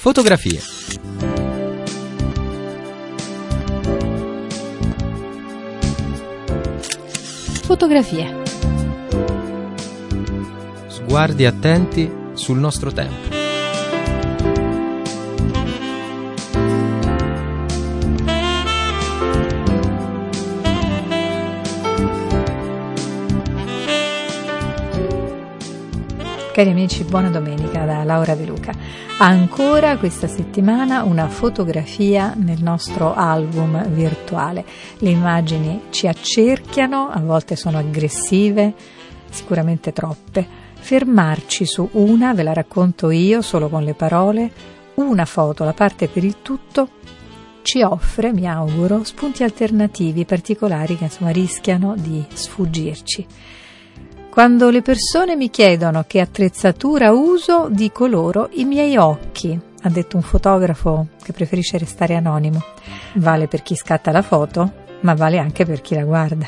Fotografie. Fotografie. Sguardi attenti sul nostro tempo. Cari amici, buona domenica da Laura De Luca. Ancora questa settimana una fotografia nel nostro album virtuale. Le immagini ci accerchiano, a volte sono aggressive, sicuramente troppe. Fermarci su una, ve la racconto io solo con le parole, una foto, la parte per il tutto, ci offre, mi auguro, spunti alternativi particolari che insomma rischiano di sfuggirci. Quando le persone mi chiedono che attrezzatura uso, dico loro i miei occhi, ha detto un fotografo che preferisce restare anonimo. Vale per chi scatta la foto, ma vale anche per chi la guarda.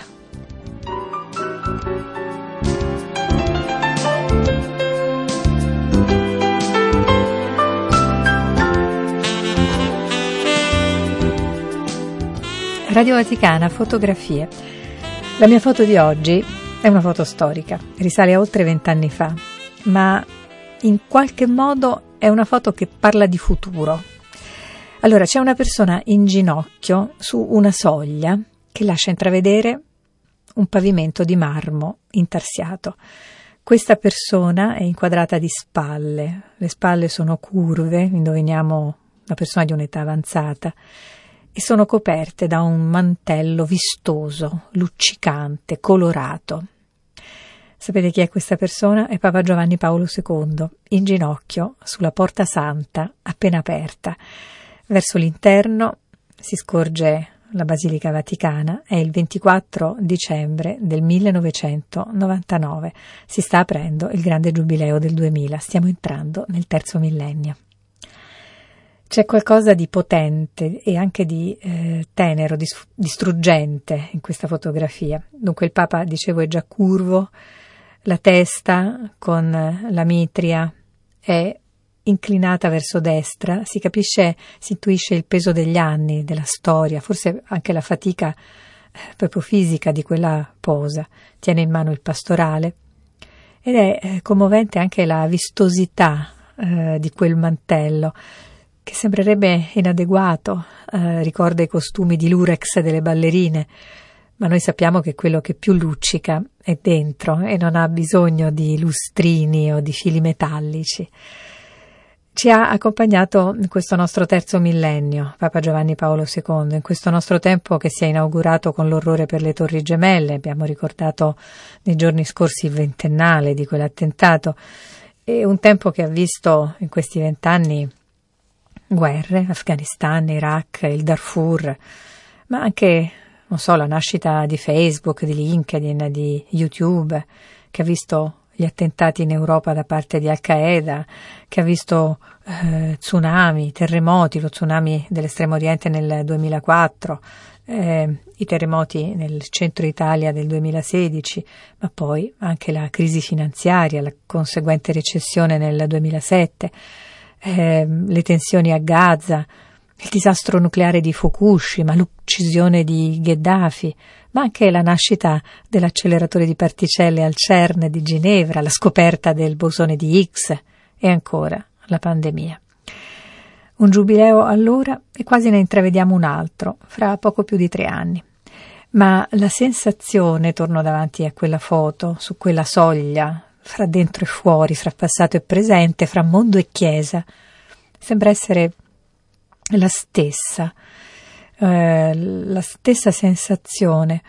Radio Vaticana, fotografie. La mia foto di oggi è una foto storica, risale a oltre vent'anni fa, ma in qualche modo è una foto che parla di futuro. Allora c'è una persona in ginocchio su una soglia che lascia intravedere un pavimento di marmo intarsiato. Questa persona è inquadrata di spalle, le spalle sono curve, indoviniamo una persona di un'età avanzata, e sono coperte da un mantello vistoso, luccicante, colorato. Sapete chi è questa persona? È Papa Giovanni Paolo II, in ginocchio sulla porta santa appena aperta. Verso l'interno si scorge la Basilica Vaticana, è il 24 dicembre del 1999. Si sta aprendo il grande giubileo del 2000, stiamo entrando nel terzo millennio. C'è qualcosa di potente e anche di eh, tenero, di, distruggente in questa fotografia. Dunque il Papa, dicevo, è già curvo, la testa con la mitria è inclinata verso destra, si capisce, si intuisce il peso degli anni, della storia, forse anche la fatica eh, proprio fisica di quella posa. Tiene in mano il pastorale ed è eh, commovente anche la vistosità eh, di quel mantello che sembrerebbe inadeguato, eh, ricorda i costumi di lurex delle ballerine, ma noi sappiamo che quello che più luccica è dentro e non ha bisogno di lustrini o di fili metallici. Ci ha accompagnato in questo nostro terzo millennio, Papa Giovanni Paolo II, in questo nostro tempo che si è inaugurato con l'orrore per le Torri Gemelle, abbiamo ricordato nei giorni scorsi il ventennale di quell'attentato, e un tempo che ha visto in questi vent'anni guerre, Afghanistan, Iraq, il Darfur, ma anche, non so, la nascita di Facebook, di LinkedIn, di YouTube, che ha visto gli attentati in Europa da parte di Al-Qaeda, che ha visto eh, tsunami, terremoti, lo tsunami dell'estremo oriente nel 2004, eh, i terremoti nel centro Italia del 2016, ma poi anche la crisi finanziaria, la conseguente recessione nel 2007 eh, le tensioni a Gaza, il disastro nucleare di Fukushima, l'uccisione di Gheddafi, ma anche la nascita dell'acceleratore di particelle al CERN di Ginevra, la scoperta del bosone di Higgs e ancora la pandemia. Un giubileo allora e quasi ne intravediamo un altro, fra poco più di tre anni. Ma la sensazione, torno davanti a quella foto, su quella soglia, fra dentro e fuori, fra passato e presente, fra mondo e chiesa, sembra essere la stessa, eh, la stessa sensazione,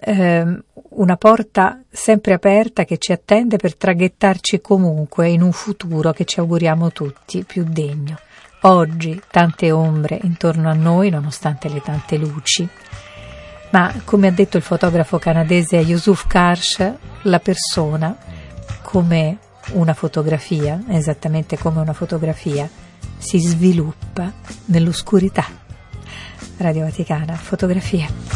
eh, una porta sempre aperta che ci attende per traghettarci comunque in un futuro che ci auguriamo tutti più degno. Oggi tante ombre intorno a noi, nonostante le tante luci. Ma, come ha detto il fotografo canadese Yusuf Karsh, la persona come una fotografia, esattamente come una fotografia, si sviluppa nell'oscurità. Radio Vaticana, fotografie.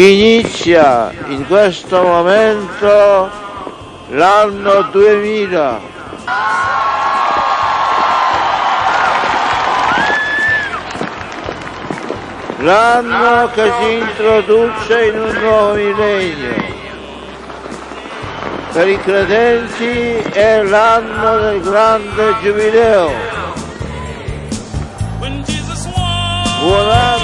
Inizia in questo momento l'anno 2000. L'anno che si introduce in un nuovo millennio. Per i credenti è l'anno del grande giubileo. Buon anno!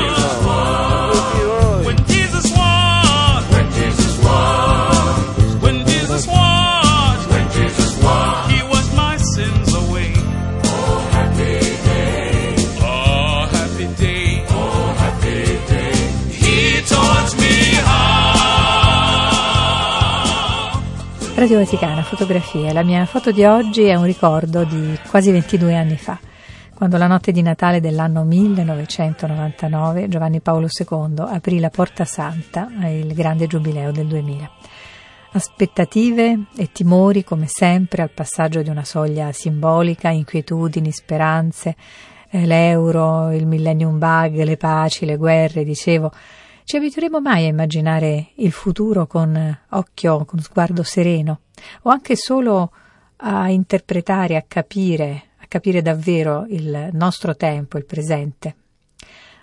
Radio Vaticana, fotografie. La mia foto di oggi è un ricordo di quasi 22 anni fa, quando la notte di Natale dell'anno 1999 Giovanni Paolo II aprì la Porta Santa al grande giubileo del 2000. Aspettative e timori, come sempre, al passaggio di una soglia simbolica, inquietudini, speranze, eh, l'euro, il millennium bug, le paci, le guerre, dicevo, ci abitueremo mai a immaginare il futuro con occhio, con sguardo sereno, o anche solo a interpretare, a capire, a capire davvero il nostro tempo, il presente.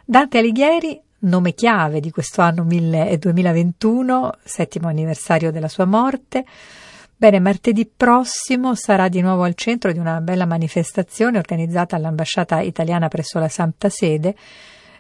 Dante Alighieri, nome chiave di questo anno 2021, settimo anniversario della sua morte. Bene, martedì prossimo sarà di nuovo al centro di una bella manifestazione organizzata all'ambasciata italiana presso la Santa Sede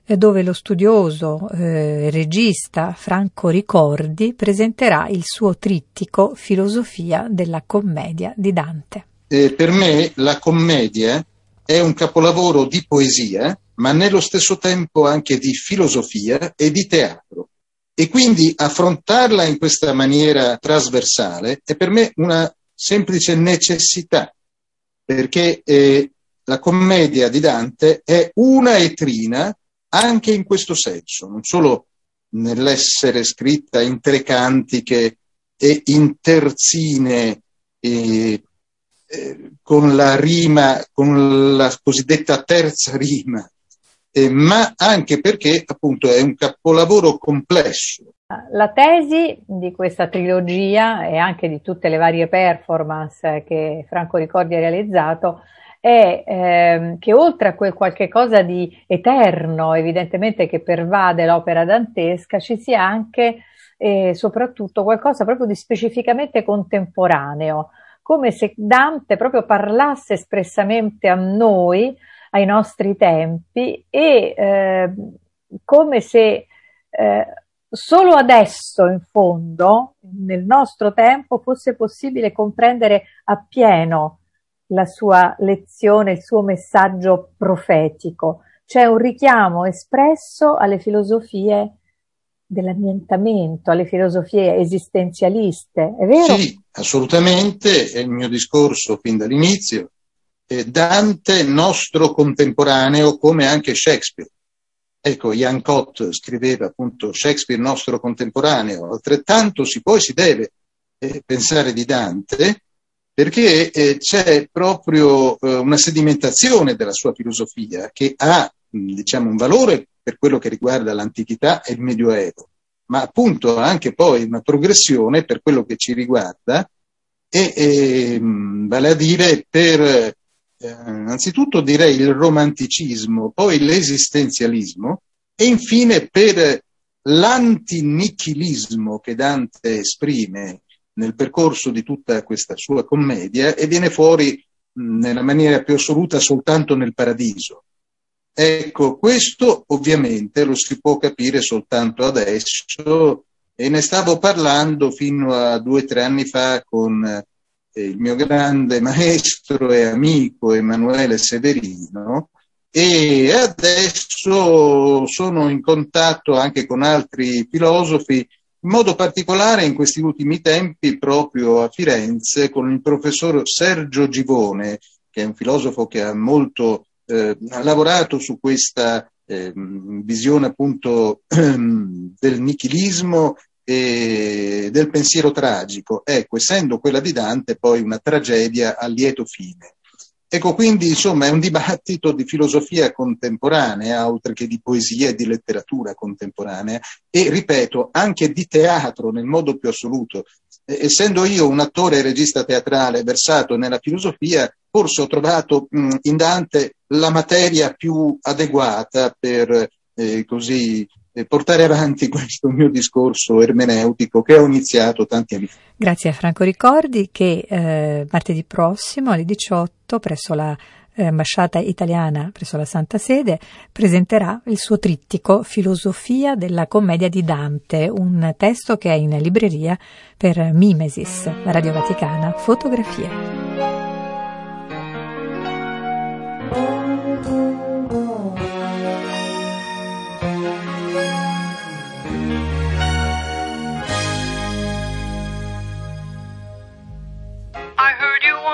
dove lo studioso eh, regista Franco Ricordi presenterà il suo trittico Filosofia della commedia di Dante. Eh, per me la commedia è un capolavoro di poesia, ma nello stesso tempo anche di filosofia e di teatro. E quindi affrontarla in questa maniera trasversale è per me una semplice necessità, perché eh, la commedia di Dante è una etrina anche in questo senso, non solo nell'essere scritta in tre cantiche e in terzine e, eh, con la rima, con la cosiddetta terza rima, eh, ma anche perché appunto è un capolavoro complesso. La tesi di questa trilogia e anche di tutte le varie performance che Franco Ricordi ha realizzato è ehm, che oltre a quel qualche cosa di eterno, evidentemente che pervade l'opera dantesca, ci sia anche e eh, soprattutto qualcosa proprio di specificamente contemporaneo, come se Dante proprio parlasse espressamente a noi, ai nostri tempi, e eh, come se eh, solo adesso, in fondo, nel nostro tempo, fosse possibile comprendere appieno la sua lezione, il suo messaggio profetico. C'è un richiamo espresso alle filosofie dell'annientamento, alle filosofie esistenzialiste, è vero? Sì, assolutamente, è il mio discorso fin dall'inizio. Dante nostro contemporaneo come anche Shakespeare. Ecco, Jan Cott scriveva appunto Shakespeare nostro contemporaneo, altrettanto si poi si deve eh, pensare di Dante perché eh, c'è proprio eh, una sedimentazione della sua filosofia che ha diciamo, un valore per quello che riguarda l'antichità e il medioevo, ma appunto anche poi una progressione per quello che ci riguarda e, e vale a dire per eh, innanzitutto direi il romanticismo, poi l'esistenzialismo e infine per l'antinichilismo che Dante esprime nel percorso di tutta questa sua commedia e viene fuori nella maniera più assoluta soltanto nel paradiso. Ecco, questo ovviamente lo si può capire soltanto adesso e ne stavo parlando fino a due o tre anni fa con eh, il mio grande maestro e amico Emanuele Severino e adesso sono in contatto anche con altri filosofi in modo particolare in questi ultimi tempi proprio a Firenze con il professor Sergio Givone, che è un filosofo che ha molto eh, ha lavorato su questa eh, visione appunto del nichilismo e del pensiero tragico. Ecco, essendo quella di Dante poi una tragedia a lieto fine. Ecco, quindi insomma è un dibattito di filosofia contemporanea, oltre che di poesia e di letteratura contemporanea, e ripeto, anche di teatro nel modo più assoluto. essendo io un attore e regista teatrale versato nella filosofia, forse ho trovato mh, in Dante la materia più adeguata per eh, così portare avanti questo mio discorso ermeneutico che ho iniziato tanti anni fa. Grazie a Franco Ricordi che eh, martedì prossimo alle 18 presso la eh, ambasciata italiana presso la Santa Sede presenterà il suo trittico Filosofia della commedia di Dante, un testo che è in libreria per Mimesis, la Radio Vaticana, fotografie.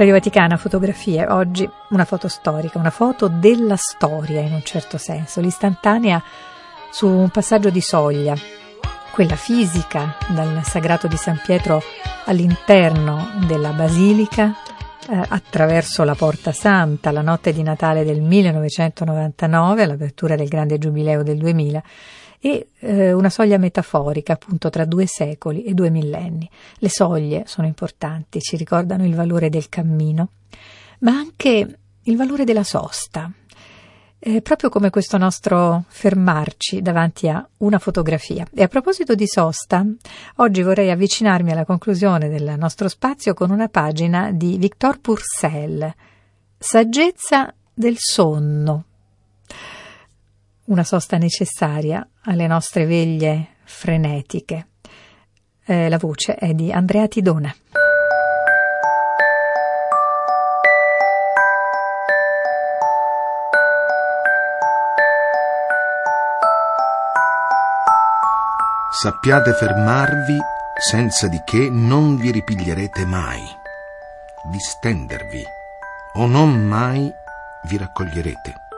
Radio Vaticana, fotografie, oggi una foto storica, una foto della storia in un certo senso, l'istantanea su un passaggio di soglia, quella fisica dal Sagrato di San Pietro all'interno della Basilica, eh, attraverso la Porta Santa, la notte di Natale del 1999, all'apertura del grande giubileo del 2000, e eh, una soglia metaforica appunto tra due secoli e due millenni. Le soglie sono importanti, ci ricordano il valore del cammino, ma anche il valore della sosta, eh, proprio come questo nostro fermarci davanti a una fotografia. E a proposito di sosta, oggi vorrei avvicinarmi alla conclusione del nostro spazio con una pagina di Victor Purcell, Saggezza del sonno, una sosta necessaria alle nostre veglie frenetiche. Eh, la voce è di Andrea Tidona. Sappiate fermarvi senza di che non vi ripiglierete mai, distendervi o non mai vi raccoglierete.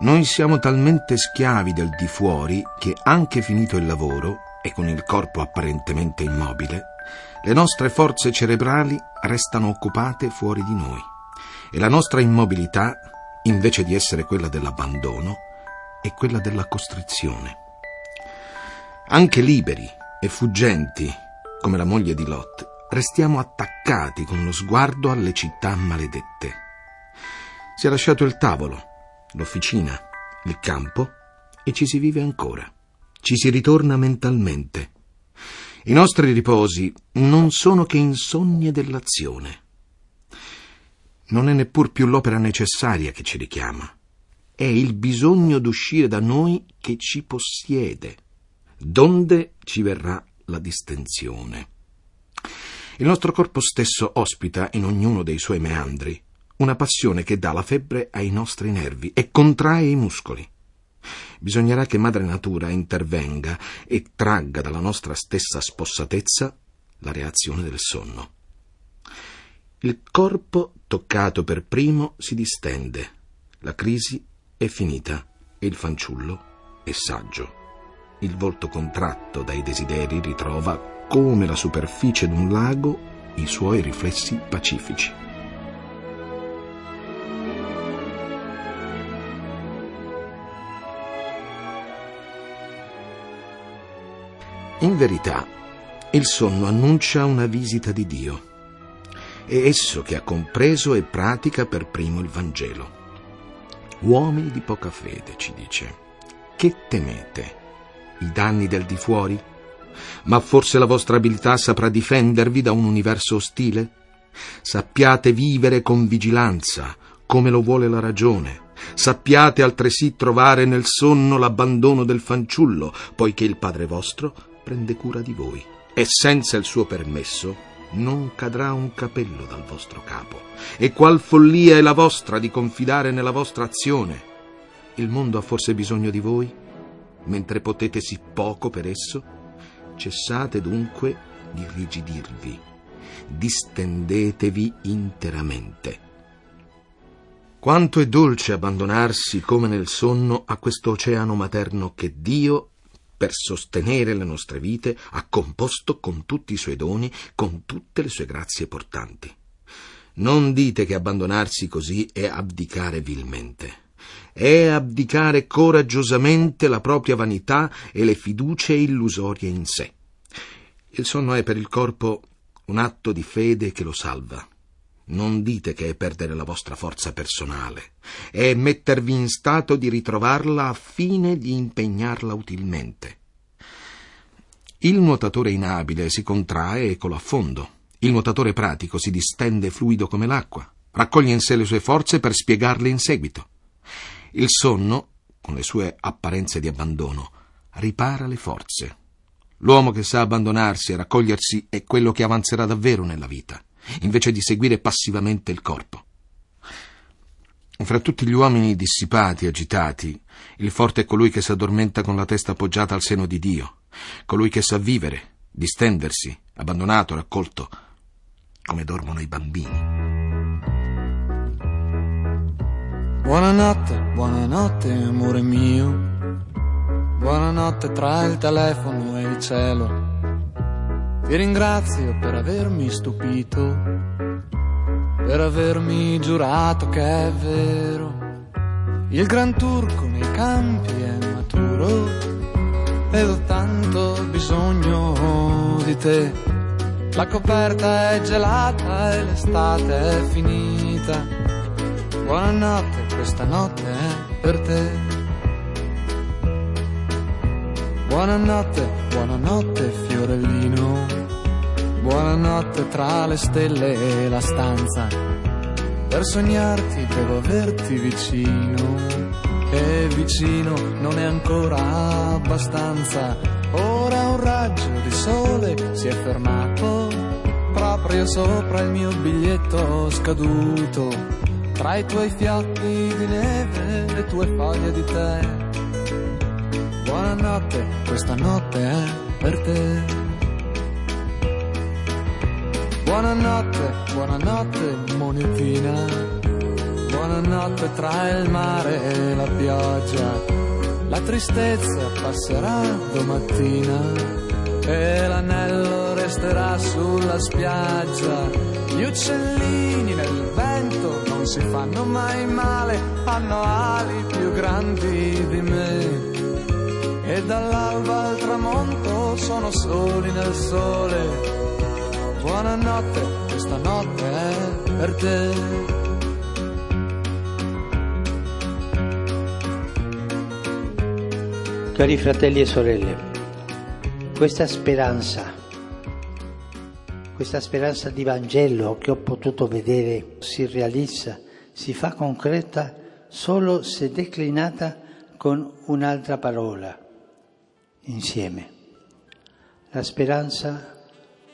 Noi siamo talmente schiavi del di fuori che anche finito il lavoro e con il corpo apparentemente immobile, le nostre forze cerebrali restano occupate fuori di noi e la nostra immobilità, invece di essere quella dell'abbandono, è quella della costrizione. Anche liberi e fuggenti, come la moglie di Lot, restiamo attaccati con lo sguardo alle città maledette. Si è lasciato il tavolo l'officina, il campo e ci si vive ancora. Ci si ritorna mentalmente. I nostri riposi non sono che insonie dell'azione. Non è neppur più l'opera necessaria che ci richiama. È il bisogno d'uscire da noi che ci possiede, donde ci verrà la distensione. Il nostro corpo stesso ospita in ognuno dei suoi meandri una passione che dà la febbre ai nostri nervi e contrae i muscoli. Bisognerà che Madre Natura intervenga e tragga dalla nostra stessa spossatezza la reazione del sonno. Il corpo, toccato per primo, si distende. La crisi è finita e il fanciullo è saggio. Il volto contratto dai desideri ritrova, come la superficie d'un lago, i suoi riflessi pacifici. In verità, il sonno annuncia una visita di Dio. È esso che ha compreso e pratica per primo il Vangelo. Uomini di poca fede, ci dice, che temete? I danni del di fuori? Ma forse la vostra abilità saprà difendervi da un universo ostile? Sappiate vivere con vigilanza, come lo vuole la ragione. Sappiate altresì trovare nel sonno l'abbandono del fanciullo, poiché il Padre vostro prende cura di voi e senza il suo permesso non cadrà un capello dal vostro capo. E qual follia è la vostra di confidare nella vostra azione? Il mondo ha forse bisogno di voi? Mentre potete sì poco per esso? Cessate dunque di rigidirvi, distendetevi interamente. Quanto è dolce abbandonarsi come nel sonno a questo oceano materno che Dio per sostenere le nostre vite, ha composto con tutti i suoi doni, con tutte le sue grazie portanti. Non dite che abbandonarsi così è abdicare vilmente. È abdicare coraggiosamente la propria vanità e le fiducie illusorie in sé. Il sonno è per il corpo un atto di fede che lo salva. Non dite che è perdere la vostra forza personale, è mettervi in stato di ritrovarla a fine di impegnarla utilmente. Il nuotatore inabile si contrae e cola a fondo. Il nuotatore pratico si distende fluido come l'acqua, raccoglie in sé le sue forze per spiegarle in seguito. Il sonno, con le sue apparenze di abbandono, ripara le forze. L'uomo che sa abbandonarsi e raccogliersi è quello che avanzerà davvero nella vita invece di seguire passivamente il corpo. Fra tutti gli uomini dissipati, agitati, il forte è colui che si addormenta con la testa appoggiata al seno di Dio, colui che sa vivere, distendersi, abbandonato, raccolto, come dormono i bambini. Buonanotte, buonanotte, amore mio. Buonanotte tra il telefono e il cielo. Ti ringrazio per avermi stupito, per avermi giurato che è vero. Il gran turco nei campi è maturo ed ho tanto bisogno di te. La coperta è gelata e l'estate è finita. Buonanotte, questa notte è per te. Buonanotte, buonanotte fiorellino. Buonanotte tra le stelle e la stanza. Per sognarti devo averti vicino. E vicino non è ancora abbastanza. Ora un raggio di sole si è fermato proprio sopra il mio biglietto scaduto. Tra i tuoi fiocchi di neve e le tue foglie di tè. Buonanotte, questa notte è per te. Buonanotte, buonanotte monetina, buonanotte tra il mare e la pioggia. La tristezza passerà domattina e l'anello resterà sulla spiaggia. Gli uccellini nel vento non si fanno mai male, hanno ali più grandi di me. E dall'alba al tramonto sono soli nel sole Buonanotte, questa notte è per te. Cari fratelli e sorelle, questa speranza, questa speranza di Vangelo che ho potuto vedere si realizza, si fa concreta solo se declinata con un'altra parola, insieme. La speranza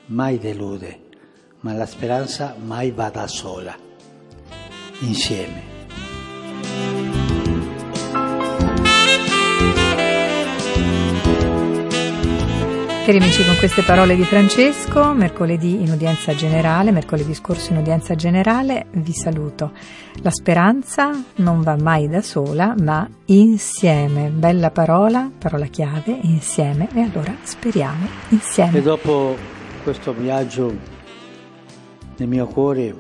mai delude, ma la speranza mai va da sola, insieme. Cari amici, con queste parole di Francesco, mercoledì in udienza generale, mercoledì scorso in udienza generale, vi saluto. La speranza non va mai da sola, ma insieme. Bella parola, parola chiave, insieme. E allora speriamo insieme. E dopo questo viaggio nel mio cuore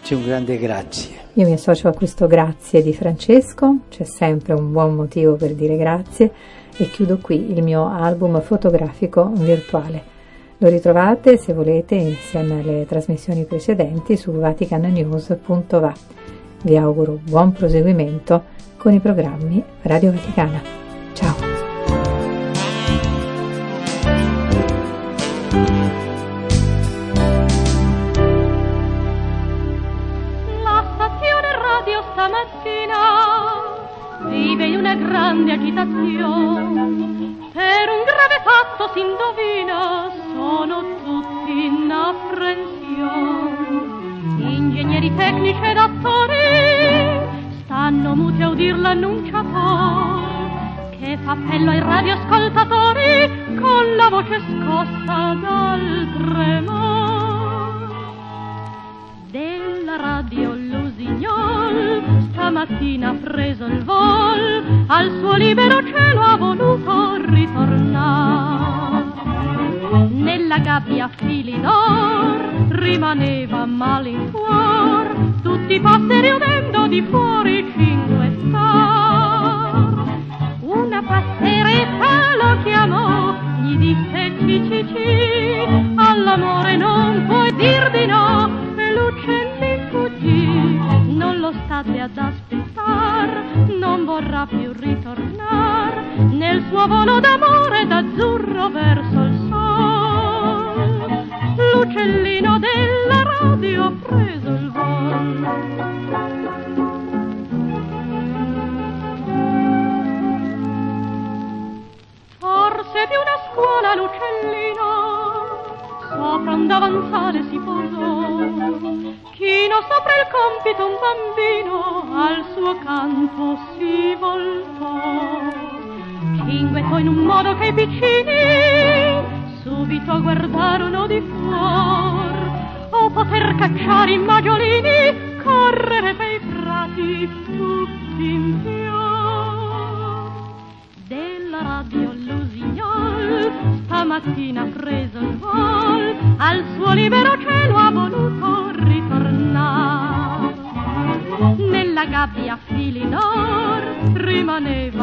c'è un grande grazie. Io mi associo a questo grazie di Francesco, c'è sempre un buon motivo per dire grazie e chiudo qui il mio album fotografico virtuale. Lo ritrovate se volete insieme alle trasmissioni precedenti su vaticannews.va. Vi auguro buon proseguimento con i programmi Radio Vaticana. Ciao! Grande agitazione. Per un grave fatto si indovina, sono tutti in apprensione. Ingegneri tecnici ed attori stanno muti a udir l'annunciatore che fa appello ai radioascoltatori con la voce scossa dal tremore Ha preso il vol al suo libero cielo ha voluto ritornare. Nella gabbia a fili d'or rimaneva malincuor tutti i passeri udendo di fuori cinque star. Una passeretta lo chiamò state ad aspettar non vorrà più ritornar nel suo volo d'amore d'azzurro verso modo che i piccini subito guardarono di fuor. O poter cacciare i maggiolini correre pei prati tutti in fior. Della radio Lusignol stamattina preso il vol al suo libero cielo ha voluto ritornare. Nella gabbia fili d'or rimaneva